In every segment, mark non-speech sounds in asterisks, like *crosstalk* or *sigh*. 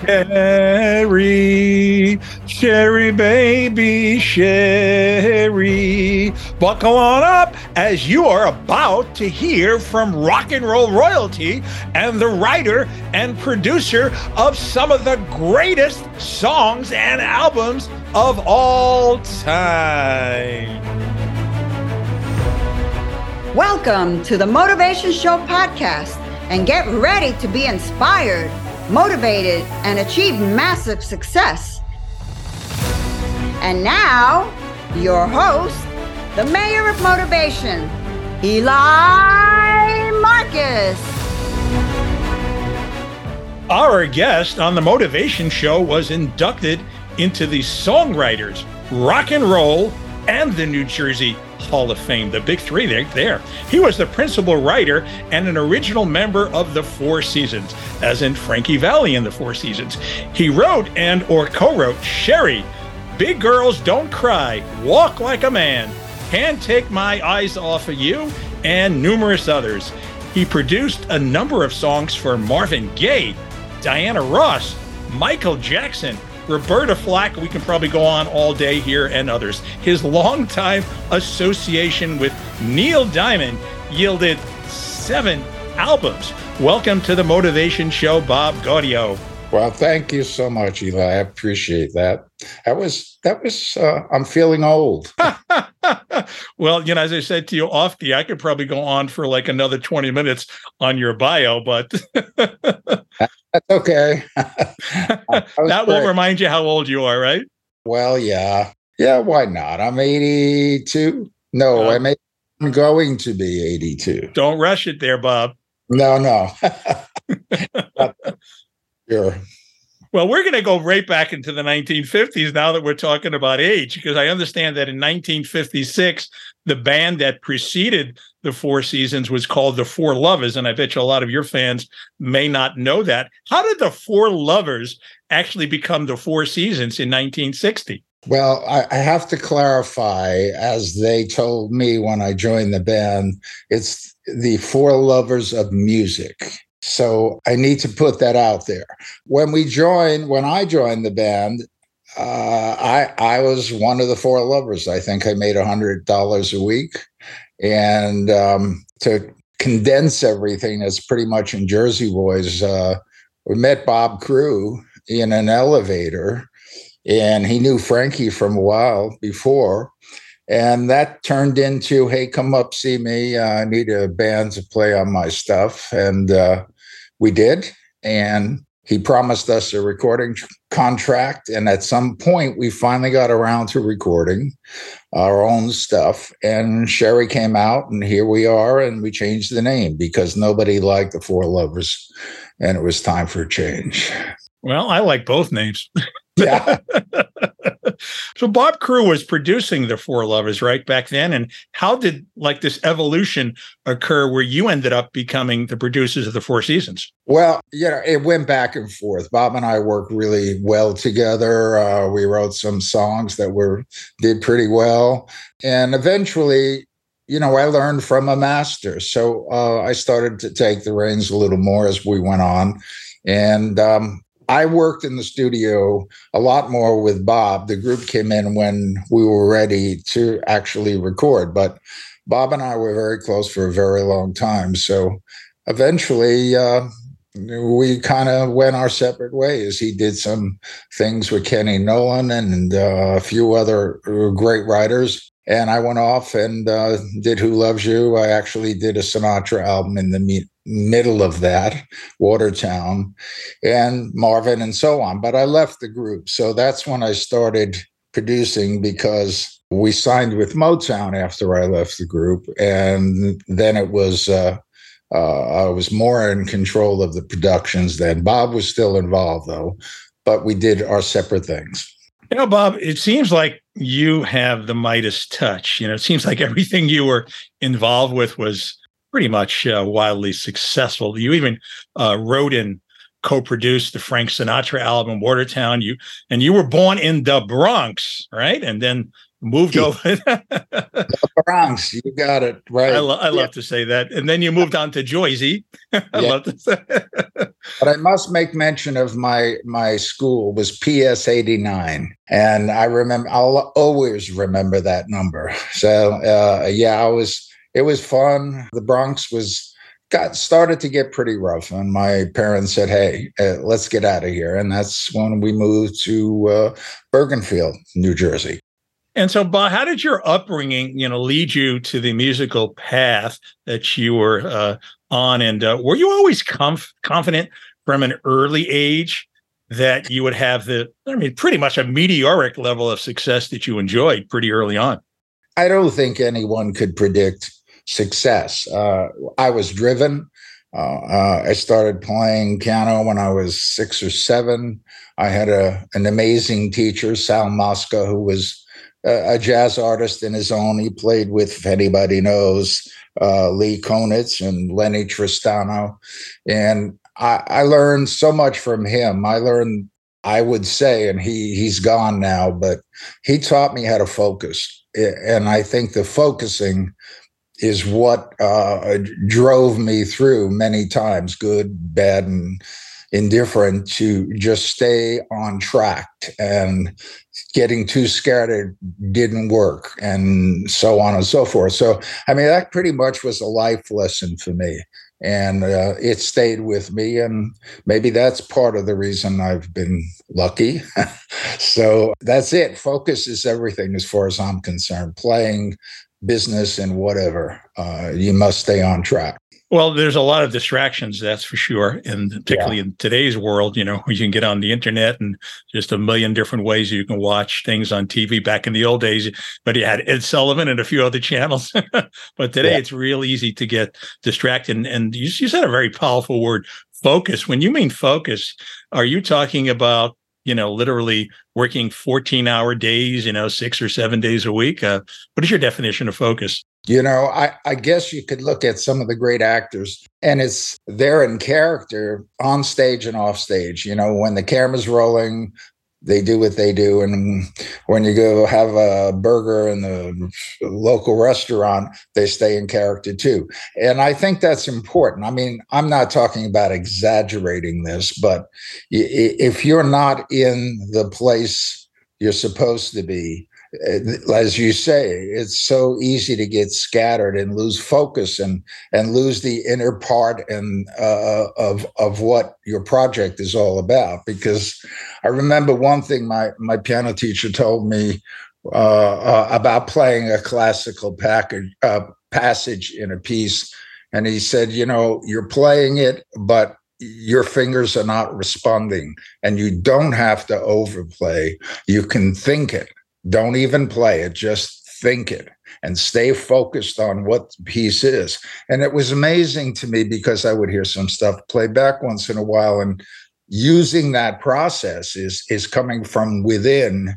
Sherry, Sherry baby, Sherry. Buckle on up as you are about to hear from rock and roll royalty and the writer and producer of some of the greatest songs and albums of all time. Welcome to the Motivation Show podcast and get ready to be inspired motivated, and achieved massive success. And now, your host, the mayor of motivation, Eli Marcus. Our guest on the Motivation Show was inducted into the Songwriters, Rock and Roll, and the New Jersey Hall of Fame, the big three there. there. He was the principal writer and an original member of the Four Seasons, as in Frankie Valli in the Four Seasons. He wrote and or co-wrote Sherry, Big Girls Don't Cry, Walk Like a Man, Can't Take My Eyes Off of You, and numerous others. He produced a number of songs for Marvin Gaye, Diana Ross, Michael Jackson, Roberta Flack, we can probably go on all day here, and others. His longtime association with Neil Diamond yielded seven albums. Welcome to the Motivation Show, Bob Gaudio. Well, thank you so much, Eli. I appreciate that. That was that was. Uh, I'm feeling old. *laughs* *laughs* well, you know, as I said to you off the, I could probably go on for like another 20 minutes on your bio, but *laughs* that's okay. that will remind you how old you are, right? Well, yeah, yeah. Why not? I'm 82. No, uh, I'm, I'm going to be 82. Don't rush it, there, Bob. No, no. Sure. Well, we're going to go right back into the 1950s now that we're talking about age, because I understand that in 1956, the band that preceded the Four Seasons was called the Four Lovers. And I bet you a lot of your fans may not know that. How did the Four Lovers actually become the Four Seasons in 1960? Well, I, I have to clarify, as they told me when I joined the band, it's the Four Lovers of Music. So I need to put that out there. When we joined, when I joined the band, uh, I I was one of the four lovers. I think I made a hundred dollars a week, and um, to condense everything, that's pretty much in Jersey Boys. Uh, we met Bob Crewe in an elevator, and he knew Frankie from a while before. And that turned into, hey, come up, see me. Uh, I need a band to play on my stuff. And uh, we did. And he promised us a recording contract. And at some point, we finally got around to recording our own stuff. And Sherry came out, and here we are. And we changed the name because nobody liked the Four Lovers. And it was time for a change. Well, I like both names. Yeah. *laughs* so Bob Crewe was producing the Four Lovers right back then, and how did like this evolution occur where you ended up becoming the producers of the Four Seasons? Well, you know, it went back and forth. Bob and I worked really well together. Uh, we wrote some songs that were did pretty well, and eventually. You know, I learned from a master. So uh, I started to take the reins a little more as we went on. And um, I worked in the studio a lot more with Bob. The group came in when we were ready to actually record, but Bob and I were very close for a very long time. So eventually, uh, we kind of went our separate ways. He did some things with Kenny Nolan and uh, a few other great writers. And I went off and uh, did Who Loves You. I actually did a Sinatra album in the middle of that, Watertown, and Marvin, and so on. But I left the group. So that's when I started producing because we signed with Motown after I left the group. And then it was, uh, uh, I was more in control of the productions then. Bob was still involved though, but we did our separate things. You know, Bob, it seems like you have the Midas touch. You know, it seems like everything you were involved with was pretty much uh, wildly successful. You even uh, wrote and co-produced the Frank Sinatra album Watertown. You and you were born in the Bronx, right? And then moved over *laughs* the Bronx. You got it right. I, lo- I love to say that. And then you moved on to Jersey. *laughs* I yeah. love to say. *laughs* but I must make mention of my my school was PS eighty nine, and I remember I'll always remember that number. So uh, yeah, I was it was fun. The Bronx was got started to get pretty rough, and my parents said, "Hey, uh, let's get out of here," and that's when we moved to uh, Bergenfield, New Jersey. And so, Bob, how did your upbringing, you know, lead you to the musical path that you were uh, on? And uh, were you always conf- confident from an early age that you would have the, I mean, pretty much a meteoric level of success that you enjoyed pretty early on? I don't think anyone could predict success. Uh, I was driven. Uh, uh, I started playing piano when I was six or seven. I had a an amazing teacher, Sal Mosca, who was a, a jazz artist in his own. He played with, if anybody knows, uh, Lee Konitz and Lennie Tristano, and I, I learned so much from him. I learned I would say, and he he's gone now, but he taught me how to focus. And I think the focusing is what uh, drove me through many times, good, bad, and indifferent, to just stay on track. And getting too scared it didn't work, and so on and so forth. So, I mean, that pretty much was a life lesson for me. And uh, it stayed with me. And maybe that's part of the reason I've been lucky. *laughs* so that's it. Focus is everything as far as I'm concerned. Playing business and whatever, uh, you must stay on track. Well, there's a lot of distractions, that's for sure. And particularly yeah. in today's world, you know, *laughs* you can get on the internet and just a million different ways you can watch things on TV. Back in the old days, but you had Ed Sullivan and a few other *laughs* channels. but today yeah. it's real easy to get distracted. And, and you, you said a very powerful word, focus. When you mean focus, are you talking about you know, literally working 14 hour days, you know, six or seven days a week. Uh, what is your definition of focus? You know, I, I guess you could look at some of the great actors and it's they're in character on stage and off stage. You know, when the camera's rolling, they do what they do. And when you go have a burger in the local restaurant, they stay in character too. And I think that's important. I mean, I'm not talking about exaggerating this, but if you're not in the place you're supposed to be, as you say, it's so easy to get scattered and lose focus and and lose the inner part and uh, of of what your project is all about. Because I remember one thing my my piano teacher told me uh, uh, about playing a classical package uh, passage in a piece, and he said, you know, you're playing it, but your fingers are not responding and you don't have to overplay. You can think it don't even play it, just think it and stay focused on what piece is. And it was amazing to me because I would hear some stuff play back once in a while and using that process is is coming from within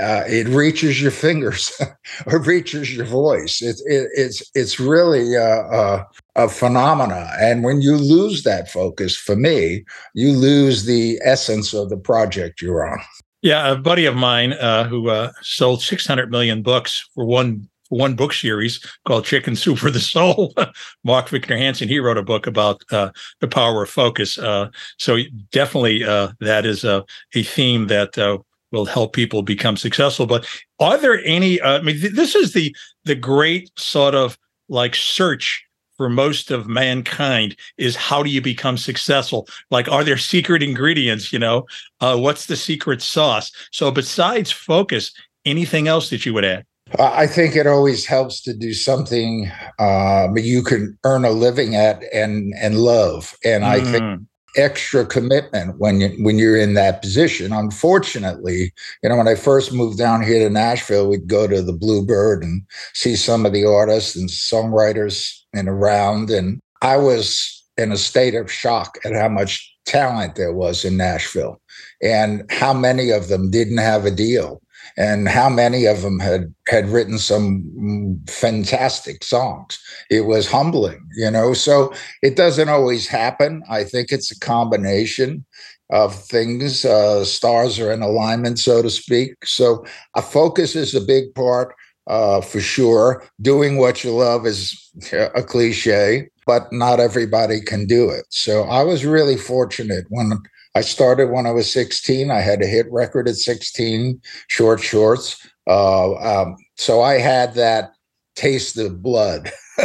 uh, it reaches your fingers *laughs* or reaches your voice. It, it, it's it's really a, a, a phenomena. And when you lose that focus for me you lose the essence of the project you're on yeah, a buddy of mine uh, who uh, sold 600 million books for one one book series called Chicken Soup for the Soul. *laughs* Mark Victor Hansen, he wrote a book about uh, the power of focus. Uh, so definitely uh, that is a, a theme that uh, will help people become successful. But are there any? I mean, th- this is the the great sort of like search for most of mankind is how do you become successful like are there secret ingredients you know uh, what's the secret sauce so besides focus anything else that you would add I think it always helps to do something uh, you can earn a living at and and love. And mm. I think mm extra commitment when you when you're in that position. Unfortunately, you know, when I first moved down here to Nashville, we'd go to the Bluebird and see some of the artists and songwriters and around, and I was in a state of shock at how much talent there was in Nashville and how many of them didn't have a deal and how many of them had had written some fantastic songs it was humbling you know so it doesn't always happen i think it's a combination of things uh, stars are in alignment so to speak so a focus is a big part uh, for sure. Doing what you love is a cliche, but not everybody can do it. So I was really fortunate when I started when I was 16. I had a hit record at 16, short shorts. Uh, um, so I had that taste of blood. *laughs*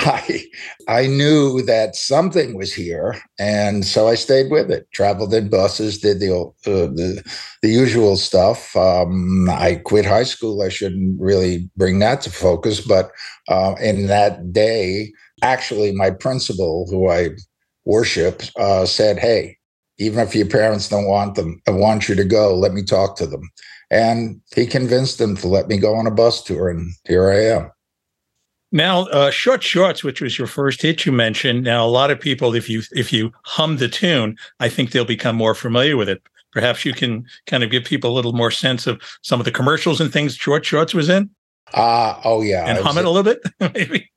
I I knew that something was here, and so I stayed with it. Traveled in buses, did the uh, the, the usual stuff. Um, I quit high school. I shouldn't really bring that to focus, but uh, in that day, actually, my principal, who I worship, uh, said, "Hey, even if your parents don't want them, I want you to go. Let me talk to them." And he convinced them to let me go on a bus tour, and here I am. Now, uh, short shorts, which was your first hit you mentioned. Now, a lot of people, if you if you hum the tune, I think they'll become more familiar with it. Perhaps you can kind of give people a little more sense of some of the commercials and things short shorts was in. Ah, uh, oh yeah, and hum it a little bit, *laughs* maybe.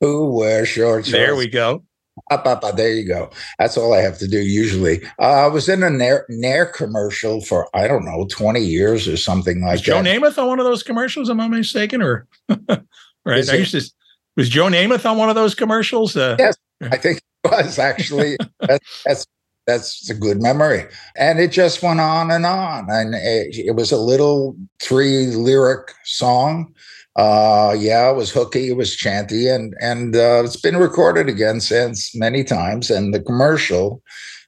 Who wears short shorts? There we go. Up, up, up, there you go. That's all I have to do usually. Uh, I was in a Nair, Nair commercial for I don't know twenty years or something like was that. Joe Namath on one of those commercials? Am I mistaken? Or *laughs* right? Is I used to. Was Joe Namath on one of those commercials? Uh, yes, I think it was actually. *laughs* that, that's that's a good memory, and it just went on and on, and it, it was a little three lyric song. Uh, yeah, it was hooky, it was chanty, and and uh, it's been recorded again since many times. And the commercial,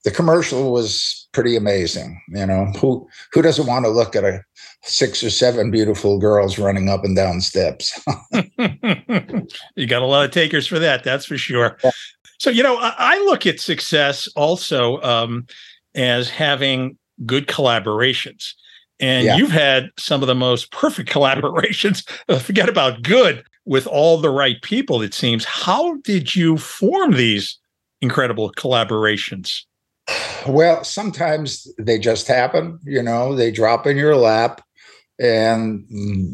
the commercial was pretty amazing. You know, who who doesn't want to look at a six or seven beautiful girls running up and down steps. *laughs* you got a lot of takers for that, that's for sure. Yeah. So, you know, I, I, look at success also um, as having good collaborations. And yeah. you've had some of the most perfect *laughs* collaborations. Forget about good with all the right people, it seems. How did you form these incredible collaborations? Well, sometimes they just happen, you know, they drop in your lap and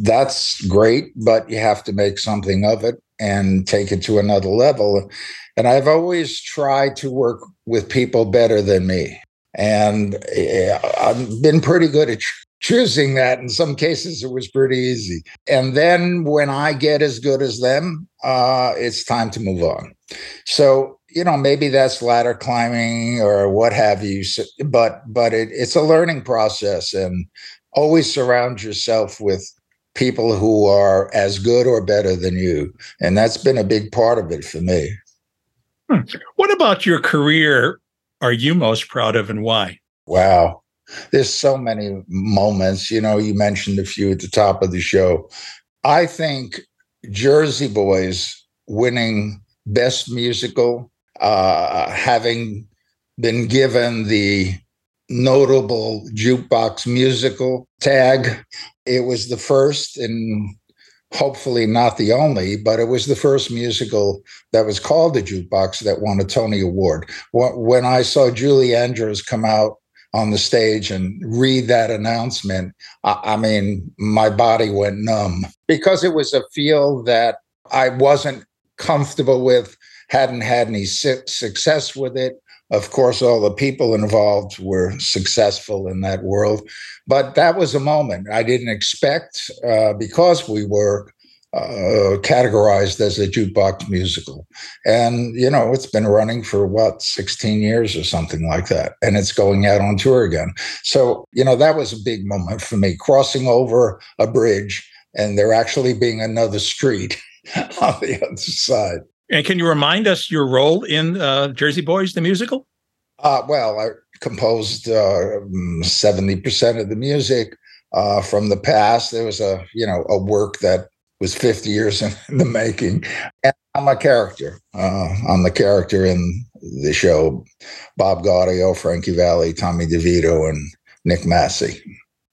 that's great but you have to make something of it and take it to another level and i've always tried to work with people better than me and eh, i've been pretty good at choosing that in some cases it was pretty easy and then when i get as good as them uh, it's time to move on so you know maybe that's ladder climbing or what have you but but it, it's a learning process and always surround yourself with people who are as good or better than you. And that's been a big part of it for me. Hmm. What about your career are you most proud of and why? Wow. There's so many moments. You know, you mentioned a few at the top of the show. I think Jersey Boys winning Best Musical, uh, having been given the notable jukebox musical tag. It was the first and hopefully not the only, but it was the first musical that was called a jukebox that won a Tony Award. When I saw Julie Andrews come out on the stage and read that announcement, I, mean, my body went numb because it was a feel that I wasn't comfortable with, hadn't had any success with it. Of course, all the people involved were successful in that world, but that was a moment I didn't expect uh, because we were uh, categorized as a jukebox musical. And, you know, it's been running for what, 16 years or something like that. And it's going out on tour again. So, you know, that was a big moment for me crossing over a bridge and there actually being another street *laughs* on the other side. And can you remind us your role in uh, Jersey Boys, the musical? Uh, well, I composed uh, seventy percent of the music uh, from the past. There was a you know a work that was fifty years in the making, and I'm a character. Uh, I'm the character in the show. Bob Gaudio, Frankie Valli, Tommy DeVito, and Nick Massi.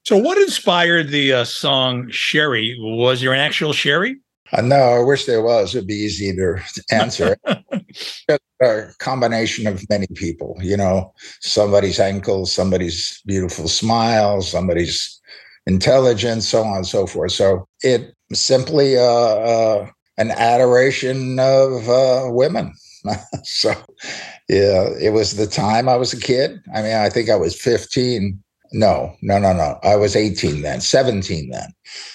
So, what inspired the uh, song "Sherry"? Was there an actual Sherry? Uh, no, I wish there was. It'd be easy to answer. *laughs* a combination of many people, you know, somebody's ankle, somebody's beautiful smile, somebody's intelligence, so on and so forth. So it simply uh, uh, an adoration of uh, women. *laughs* so yeah, it was the time I was a kid. I mean, I think I was 15. No, no, no, no. I was 18 then, 17 then.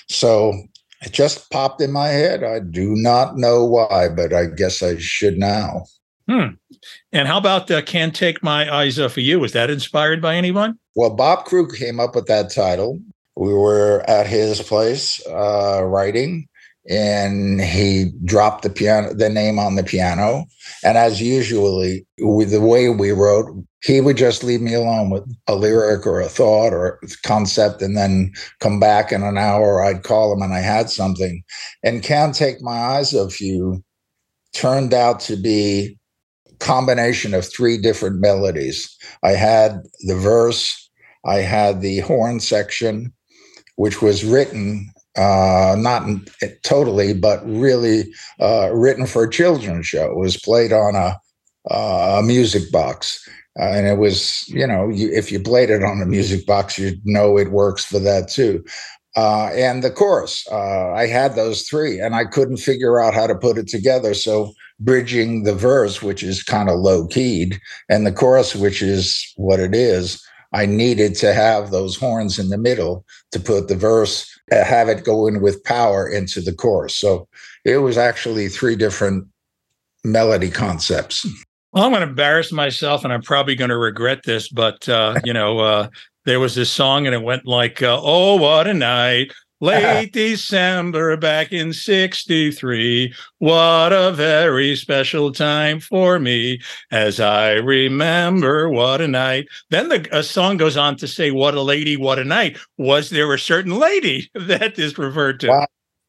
So It just popped in my head. I do not know why, but I guess I should now. Hmm. And how about uh, "Can't Take My Eyes Off of You"? Was that inspired by anyone? Well, Bob Crewe came up with that title. We were at his place uh, writing, and he dropped the piano, the name on the piano. And as usually, with the way we wrote, he would just leave me alone with a lyric or a thought or a concept, and then come back in an hour. I'd call him, and I had something. And "Can't Take My Eyes Off You" turned out to be a combination of three different melodies. I had the verse, I had the horn section, which was written uh, not totally, but really uh, written for a children's show. It was played on a, uh, a music box. Uh, and it was, you know, you, if you played it on a music box, you'd know it works for that too. Uh, and the chorus, uh, I had those three, and I couldn't figure out how to put it together. So bridging the verse, which is kind of low keyed, and the chorus, which is what it is. I needed to have those horns in the middle to put the verse, uh, have it go in with power into the chorus. So it was actually three different melody concepts. Well, I'm going to embarrass myself, and I'm probably going to regret this, but uh, you know, uh, there was this song, and it went like, uh, "Oh, what a night! *laughs* Late December back in 63. What a very special time for me as I remember what a night. Then the a song goes on to say, What a lady, what a night. Was there a certain lady *laughs* that is referred to? Well,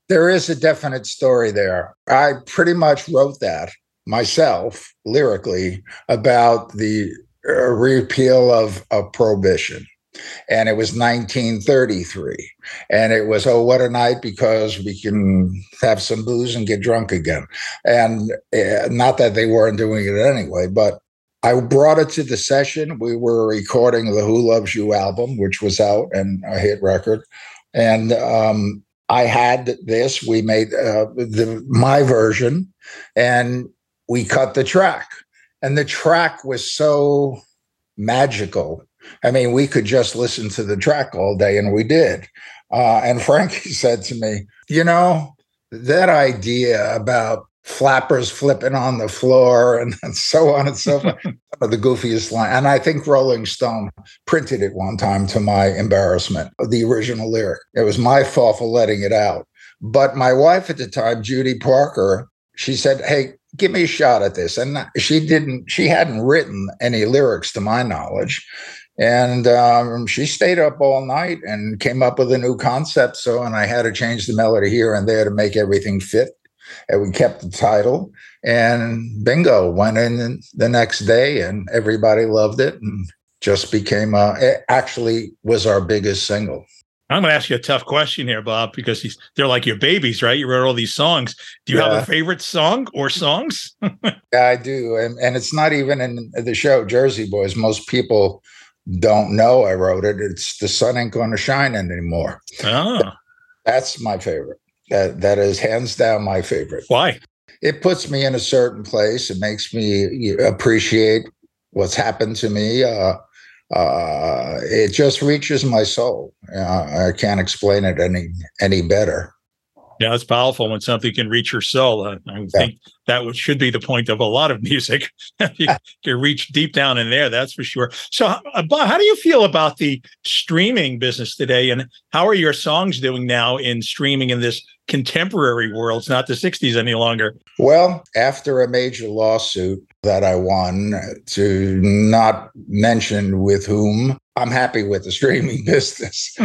there is a definite story there. I pretty much wrote that myself lyrically about the uh, repeal of, of prohibition and it was 1933 and it was oh what a night because we can have some booze and get drunk again. And uh, not that they weren't doing it anyway but i brought it to the session. We were recording the who loves you album which was out and a hit record. And um, i had this. We made uh, the my version and we cut the track. And the track was so magical I mean, we could just listen to the track all day, and we did. Uh, and *laughs* Frankie said to me, You know, that idea about flappers flipping on the floor and, *laughs* and so on and so forth, *laughs* the goofiest line. And I think Rolling Stone printed it one time to my embarrassment, the original lyric. It was my fault for letting it out. But my wife at the time, Judy Parker, she said, Hey, give me a shot at this. And she didn't, she hadn't written any lyrics to my knowledge. And um, she stayed up all night and came up with a new concept. So, and I had to change the melody here and there to make everything fit. And we kept the title, and bingo, went in the next day, and everybody loved it, and just became a, it actually was our biggest single. I'm going to ask you a tough question here, Bob, because they're like your babies, right? You wrote all these songs. Do you yeah. have a favorite song or songs? *laughs* yeah, I do, and and it's not even in the show Jersey Boys. Most people don't know I wrote it. It's The Sun Ain't Gonna Shine Anymore. Oh. That's my favorite. That that is hands down my favorite. Why? It puts me in a certain place. It makes me appreciate what's happened to me. Uh, uh, it just reaches my soul. Uh, I can't explain it any any better. Yeah, it's powerful when something can reach your soul. I, I yeah. think that would, should be the point of a lot of *laughs* music. you *laughs* can reach deep down in there, that's for sure. So, uh, Bob, how do you feel about the streaming business today, and how are your songs doing now in streaming in this contemporary world? It's not the '60s any longer. Well, after a major lawsuit that I won, to not mention with whom, I'm happy with the streaming *laughs* business.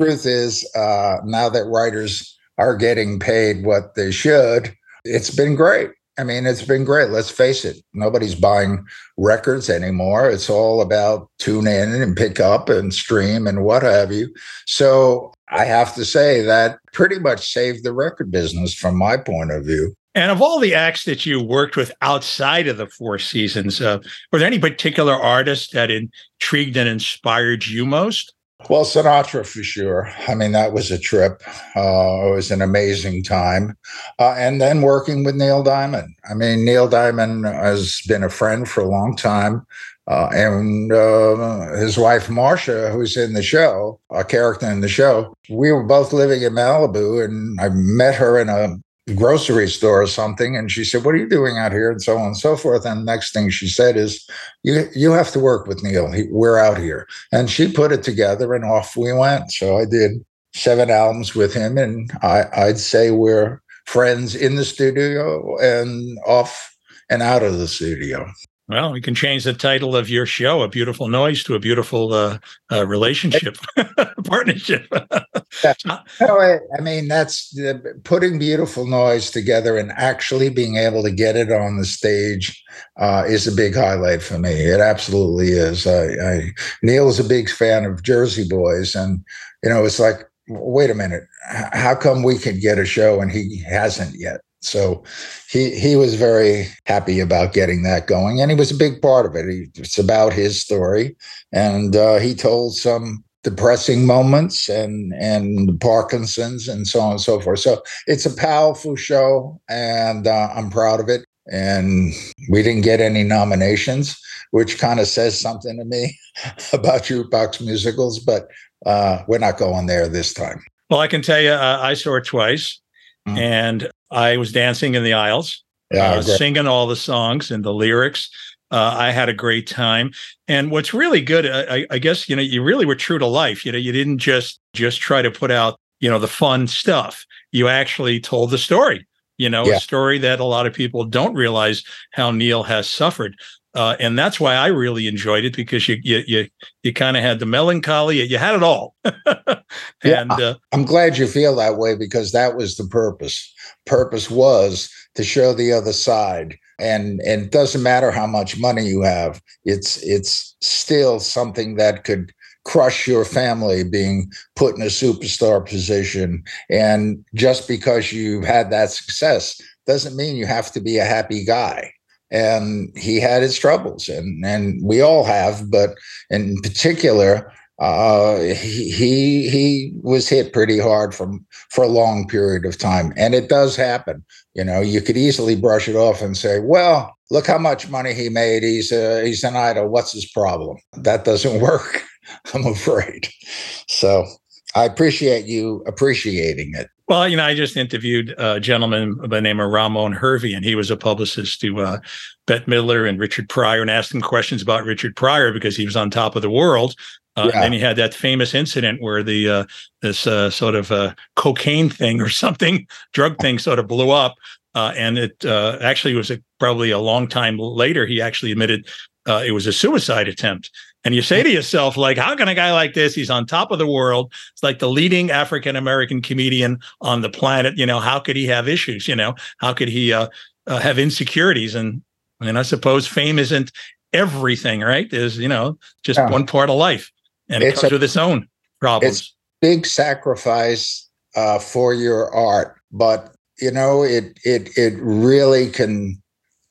Truth is, uh, now that writers are getting paid what they should, it's been great. I mean, it's been great. Let's face it. Nobody's buying records anymore. It's all about tune in and pick up and stream and what have you. So I have to say that pretty much saved the record business from my point of view. And of all the acts that you worked with outside of the Four Seasons, uh, were there any particular artists that intrigued and inspired you most? Well, Sinatra for sure. I mean, that was a trip. Uh, it was an amazing time. Uh, and then working with Neil Diamond. I mean, Neil Diamond has been a friend for a long time. Uh, and uh, his wife Marcia, who's in the show, a character in the show, we were both living in Malibu, and I met her in a grocery store or something, and she said, "What are you doing out here?" and so on and so forth. And the next thing she said is, "You you have to work with Neil. He, we're out here." And she put it together, and off we went. So I did seven albums with him, and I, I'd say we're friends in the studio and off and out of the studio. Well, we can change the title of your show, "A Beautiful Noise," to a beautiful uh, uh, relationship *laughs* partnership. no, I, I, mean that's uh, putting beautiful noise together and actually being able to get it on the stage uh, is a big highlight for me. It absolutely is. I, I Neil is a big fan of Jersey Boys, and you know it's like, wait a minute, how come we could get a show and he hasn't yet? So he he was very happy about getting that going, and he was a big part of it. He, it's about his story, and uh, he told some depressing moments and and Parkinson's and so on and so forth. So it's a powerful show, and uh, I'm proud of it. And we didn't get any nominations, which kind of says something to me *laughs* about jukebox musicals. But uh, we're not going there this time. Well, I can tell you, uh, I saw it twice, mm. and I was dancing in the aisles, yeah, uh, singing all the songs and the lyrics. Uh, I had a great time, and what's really good, I, I, guess, you know, you really were true to life. You know, you didn't just just try to put out, you know, the fun stuff. You actually told the story. You know, yeah. a story that a lot of people don't realize how Neil has suffered. Uh, and that's why I really enjoyed it because you you you, you kind of had the melancholy, you had it all. *laughs* and yeah, uh, I'm glad you feel that way because that was the purpose. Purpose was to show the other side, and and it doesn't matter how much money you have. It's it's still something that could crush your family being put in a superstar position. And just because you've had that success doesn't mean you have to be a happy guy and he had his troubles and and we all have but in particular uh, he, he was hit pretty hard from for a long period of time and it does happen. You know you could easily brush it off and say well look how much money he made. He's a, he's an idol. What's his problem? That doesn't *laughs* work i'm afraid. So i appreciate you appreciating it well, you know, I just interviewed a gentleman by the name of Ramon Hervey, and he was a publicist to uh, Bette Midler and Richard Pryor, and asked him questions about Richard Pryor because he was on top of the world. Uh, yeah. And he had that famous incident where the uh, this uh, sort of uh, cocaine thing or *laughs* something, drug thing, sort of blew up. Uh, and it uh, actually was a, probably a long time later. He actually admitted it was a suicide attempt. And you say to yourself, like, how can a guy like this? He's on top of the world. It's like the leading African American comedian on the planet. You know, how could he have issues? You know, how could he uh, uh, have insecurities? And and I suppose fame isn't everything, right? There's, you know, just yeah. one part of life, and it it's comes a, with its own problems. It's big sacrifice uh, for your art, but you know, it it it really can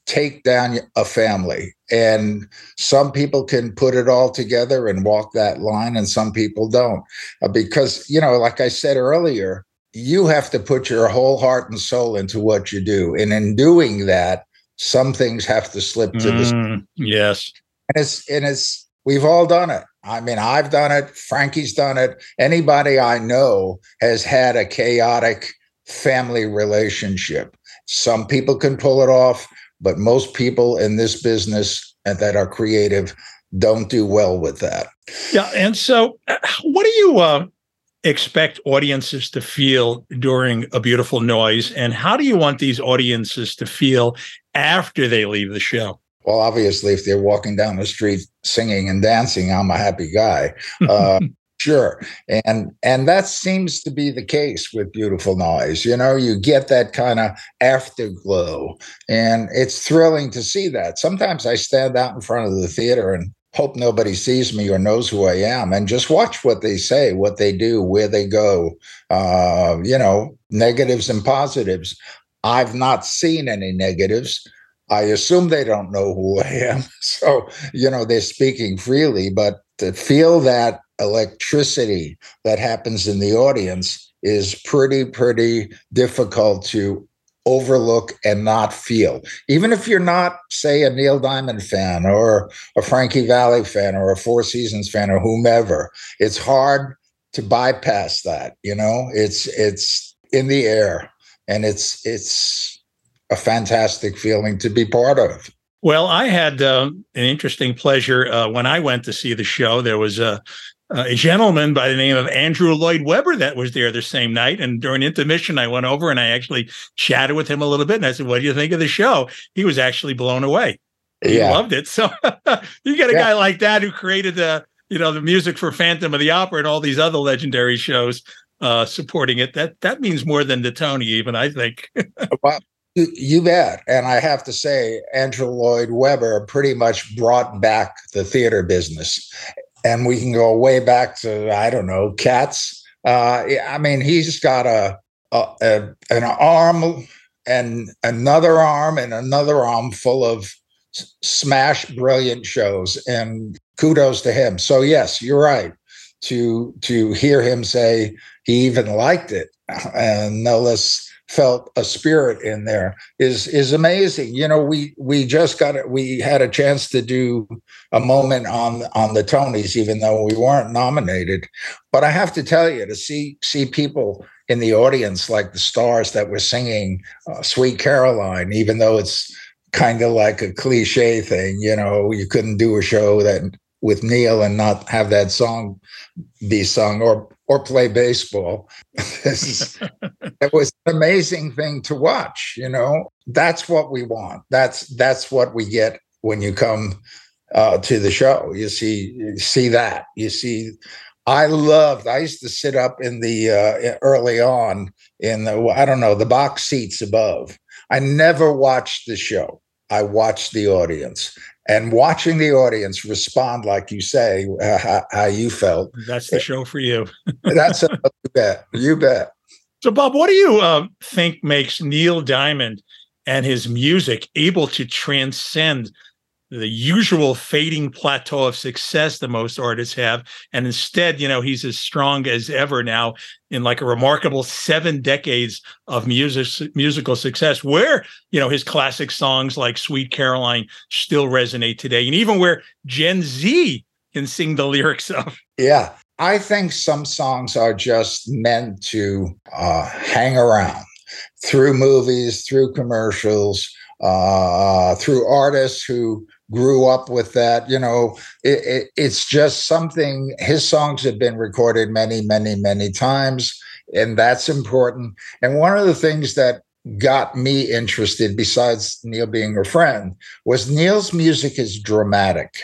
take down a family. And some people can put it all together and walk that line, and some people don't. Uh, because, you know, like I said earlier, you have to put your whole heart and soul into what you do. And in doing that, some things have to slip to mm, the yes. And it's and it's we've all done it. I mean, I've done it, Frankie's done it. Anybody I know has had a chaotic family relationship. Some people can pull it off, but most people in this business and that are creative don't do well with that. Yeah, and so uh, what do you uh, expect audiences to feel during a beautiful noise, and how do you want these audiences to feel after they leave the show? Well, obviously, if they're walking down the street singing and dancing, I'm a happy guy. *laughs* Uh, Sure. And and that seems to be the case with beautiful noise. You know, you get that kind of afterglow and it's thrilling to see that. Sometimes I stand out in front of the theater and hope nobody sees me or knows who I am and just watch what they say, what they do, where they go. Uh, you know, negatives and positives. I've not seen any negatives. I assume they don't know who I am. *laughs* So, you know, they're speaking freely, but to feel that electricity that happens in the audience is pretty, pretty difficult to overlook and not feel. Even if you're not, say, a Neil Diamond fan or a Frankie Valli fan or a Four Seasons fan or whomever, it's hard to bypass that. You know, it's it's in the air and it's it's a fantastic feeling to be part of. Well, I had uh, an interesting pleasure uh, when I went to see the show. There was a, a gentleman by the name of Andrew Lloyd Webber that was there the same night. And during intermission, I went over and I actually chatted with him a little bit. And I said, What do you think of the show? He was actually blown away. He yeah. loved it. So *laughs* you get a yeah. guy like that who created the, you know, the music for Phantom of the Opera and all these other legendary shows uh, supporting it. That that means more than the Tony, even I think. *laughs* well, you bet. And I have to say, Andrew Lloyd Webber pretty much brought back the theater business. And we can go way back to, I don't know, Cats. Uh, I mean, he's got a, a, a an arm and another arm and another arm full of smash brilliant shows and kudos to him so yes you're right to to hear him say he even liked it and no less felt a spirit in there is is amazing. You know, we we just got it. We had a chance to do a moment on on the Tonys, even though we weren't nominated. But I have to tell you, to see see people in the audience like the stars that were singing uh, "Sweet Caroline," even though it's kind of like a cliche thing. You know, you couldn't do a show that with Neil and not have that song be sung or or play baseball. *laughs* *laughs* it was an amazing thing to watch. You know, that's what we want. That's that's what we get when you come uh, to the show. You see, you see that. You see, I loved. I used to sit up in the uh, early on in the I don't know the box seats above. I never watched the show. I watched the audience, and watching the audience respond like you say uh, how, how, you felt. That's the show for you. *laughs* That's a, you bet you bet. So bob what do you uh, think makes neil diamond and his music able to transcend the usual fading plateau of success that most artists have. And instead you know he's as strong as ever now in like a remarkable seven decades of music musical success where you know his classic songs like sweet caroline still resonate today and even where gen z can sing the lyrics of. Yeah i think some songs are just meant to uh, hang around through movies through commercials uh, through artists who grew up with that. You know, it, it, it's just something. His songs have been recorded many, many, many times, and that's important. And one of the things that got me interested, besides Neil being a friend, was Neil's music is dramatic.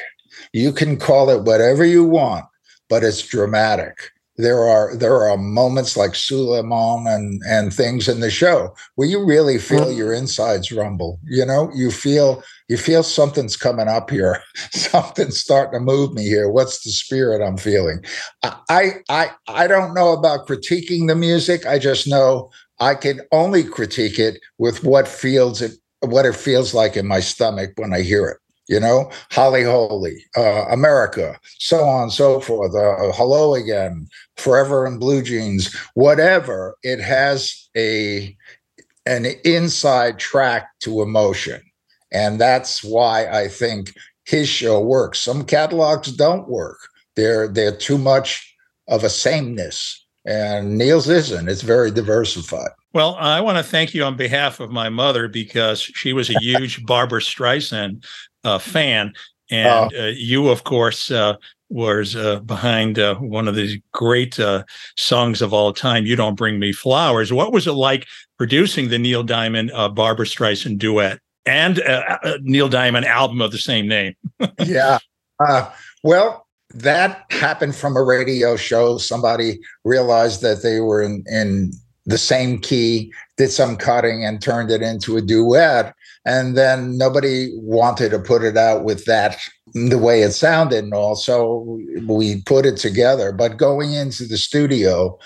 You can call it whatever you want, but it's dramatic there are there are moments like Soolaimón and and things in the show where you really feel your insides rumble. You know, you feel you feel something's coming up here, *laughs* something's starting to move me here. What's the spirit I'm feeling? I I I don't know about critiquing the music. I just know I can only critique it with what feels it what it feels like in my stomach when I hear it you know, Holly Holy, uh, America, so on and so forth, uh, Hello Again, Forever in Blue Jeans, whatever. It has a an inside track to emotion, and that's why I think his show works. Some catalogs don't work; they're they're too much of a sameness, and Neil's isn't. It's very diversified. Well, I want to thank you on behalf of my mother because she was a huge *laughs* Barbra Streisand uh, fan, and oh. uh, you, of course, uh, was uh, behind uh, one of the great uh, songs of all time. You don't bring me flowers. What was it like producing the Neil Diamond Barbra Streisand duet and Neil Diamond album of the same name? *laughs* yeah. well, that happened from a radio show. Somebody realized that they were in, in the same key, did some cutting, and turned it into a duet and then nobody wanted to put it out with that the way it sounded and all so we put it together. But going into the studio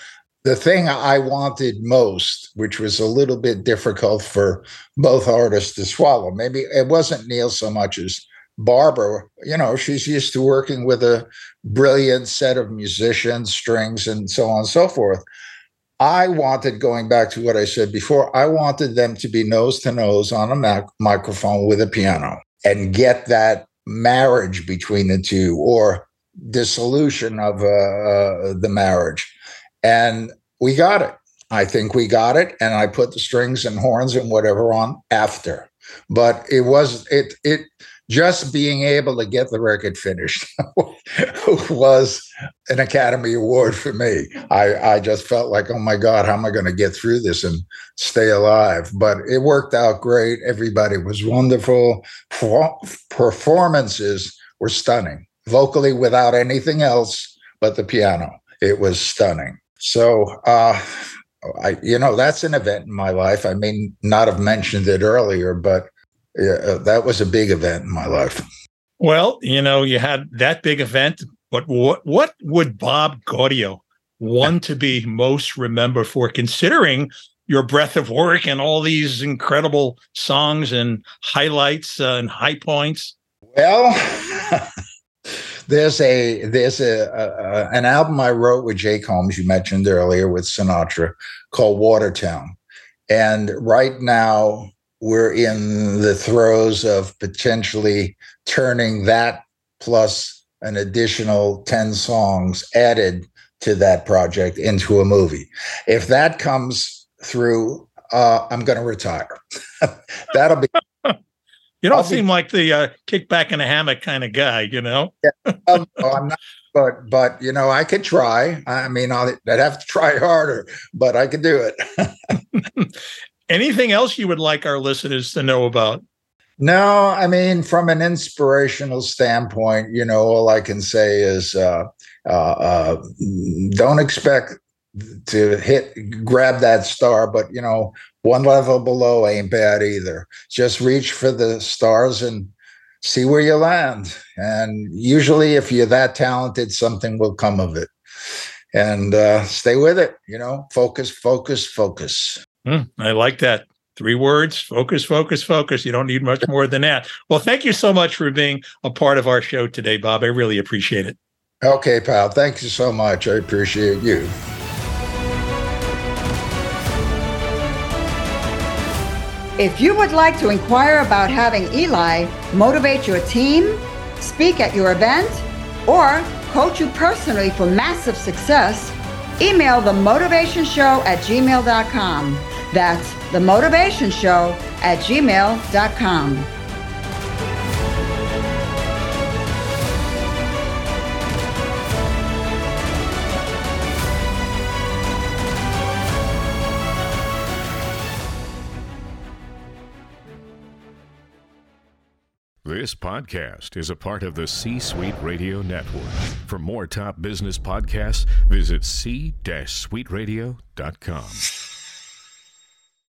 the thing i wanted most which was a little bit difficult for both artists to swallow maybe it wasn't neil so much as barbara you know she's used to working with a brilliant set of musicians strings and so on and so forth I wanted, going back to what I said before, I wanted them to be nose to nose on a mac- microphone with a piano and get that marriage between the two or dissolution of uh, uh, the marriage. And we got it. I think we got it. And I put the strings and horns and whatever on after. But it was, it, it, just being able to get the record finished *laughs* was an Academy Award for me. I, I just felt like, oh my God, how am I going to get through this and stay alive? But it worked out great. Everybody was wonderful. Performances were stunning, vocally without anything else but the piano. It was stunning. So, uh, I, you know, that's an event in my life. I may not have mentioned it earlier, but yeah, uh, that was a big event in my life. Well, you know, you had that big event, but what what would Bob Gaudio want to be most remembered for, considering your breadth of work and all these incredible songs and highlights uh, and high points? Well, *laughs* there's a there's a, a, an album I wrote with Jake Holmes you mentioned earlier with Sinatra called Watertown, and right now we're in the throes of potentially turning that plus an additional 10 songs added to that project into a movie. If that comes through, uh, I'm going to retire. *laughs* That'll be. *laughs* you don't I'll seem be, like the uh, kick back in a hammock kind of guy, you know? yeah, *laughs* um, I'm not, but but you know, I could try. I mean, i would have to try harder, but I could do it. Anything else you would like our listeners to know about? No, I mean, from an inspirational standpoint, you know, all I can say is uh, uh, uh, don't expect to hit grab that star, but you know, one level below ain't bad either. Just reach for the stars and see where you land. And usually, if you're that talented, something will come of it. And uh, stay with it. You know, focus, focus, focus. Mm, I like that. Three words focus, focus, focus. You don't need much *laughs* more than that. Well, thank you so much for being a part of our show today, Bob. I really appreciate it. Okay, pal. Thank you so much. I appreciate you. If you would like to inquire about having Eli motivate your team, speak at your event, or coach you personally for massive success, email the motivation show at gmail.com. That's the motivation show at gmail.com. This podcast is a part of the C Suite Radio Network. For more top business podcasts, visit c-suiteradio.com.